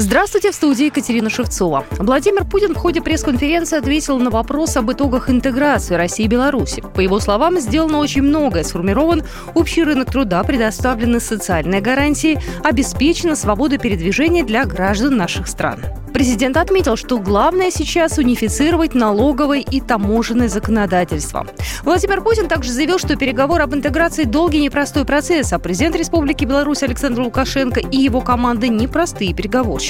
Здравствуйте, в студии Екатерина Шевцова. Владимир Путин в ходе пресс-конференции ответил на вопрос об итогах интеграции России и Беларуси. По его словам, сделано очень многое. Сформирован общий рынок труда, предоставлены социальные гарантии, обеспечена свобода передвижения для граждан наших стран. Президент отметил, что главное сейчас унифицировать налоговое и таможенное законодательство. Владимир Путин также заявил, что переговоры об интеграции долгий непростой процесс, а президент Республики Беларусь Александр Лукашенко и его команда непростые переговорщики.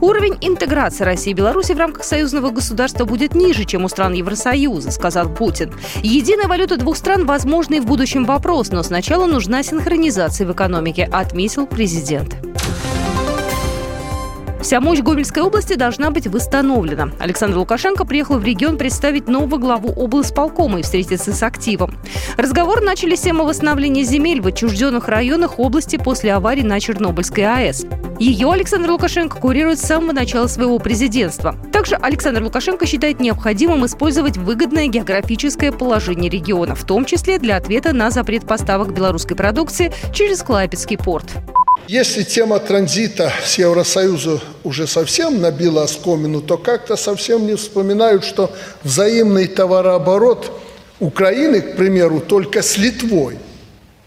Уровень интеграции России и Беларуси в рамках союзного государства будет ниже, чем у стран Евросоюза, сказал Путин. Единая валюта двух стран возможный в будущем вопрос, но сначала нужна синхронизация в экономике, отметил президент. Вся мощь Гомельской области должна быть восстановлена. Александр Лукашенко приехал в регион представить нового главу облсполкома и встретиться с активом. Разговор начали с темы восстановления земель в отчужденных районах области после аварии на Чернобыльской АЭС. Ее Александр Лукашенко курирует с самого начала своего президентства. Также Александр Лукашенко считает необходимым использовать выгодное географическое положение региона, в том числе для ответа на запрет поставок белорусской продукции через Клайпецкий порт. Если тема транзита с Евросоюза уже совсем набила оскомину, то как-то совсем не вспоминают, что взаимный товарооборот Украины, к примеру, только с Литвой,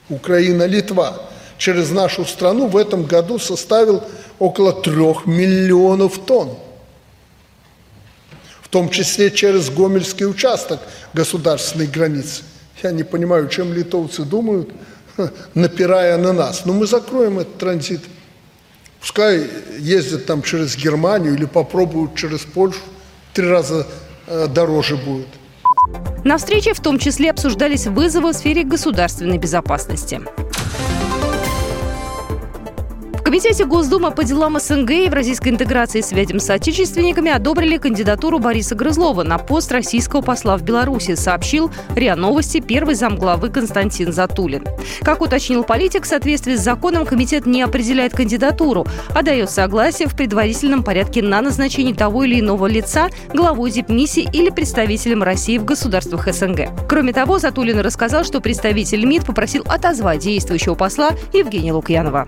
Украина-Литва, через нашу страну в этом году составил около трех миллионов тонн. В том числе через Гомельский участок государственной границы. Я не понимаю, чем литовцы думают – напирая на нас. Но мы закроем этот транзит. Пускай ездят там через Германию или попробуют через Польшу. Три раза э, дороже будет. На встрече в том числе обсуждались вызовы в сфере государственной безопасности. Комитете Госдумы по делам СНГ и евразийской интеграции и связям с отечественниками одобрили кандидатуру Бориса Грызлова на пост российского посла в Беларуси, сообщил РИА Новости первый замглавы Константин Затулин. Как уточнил политик, в соответствии с законом комитет не определяет кандидатуру, а дает согласие в предварительном порядке на назначение того или иного лица главой дипмиссии или представителем России в государствах СНГ. Кроме того, Затулин рассказал, что представитель МИД попросил отозвать действующего посла Евгения Лукьянова.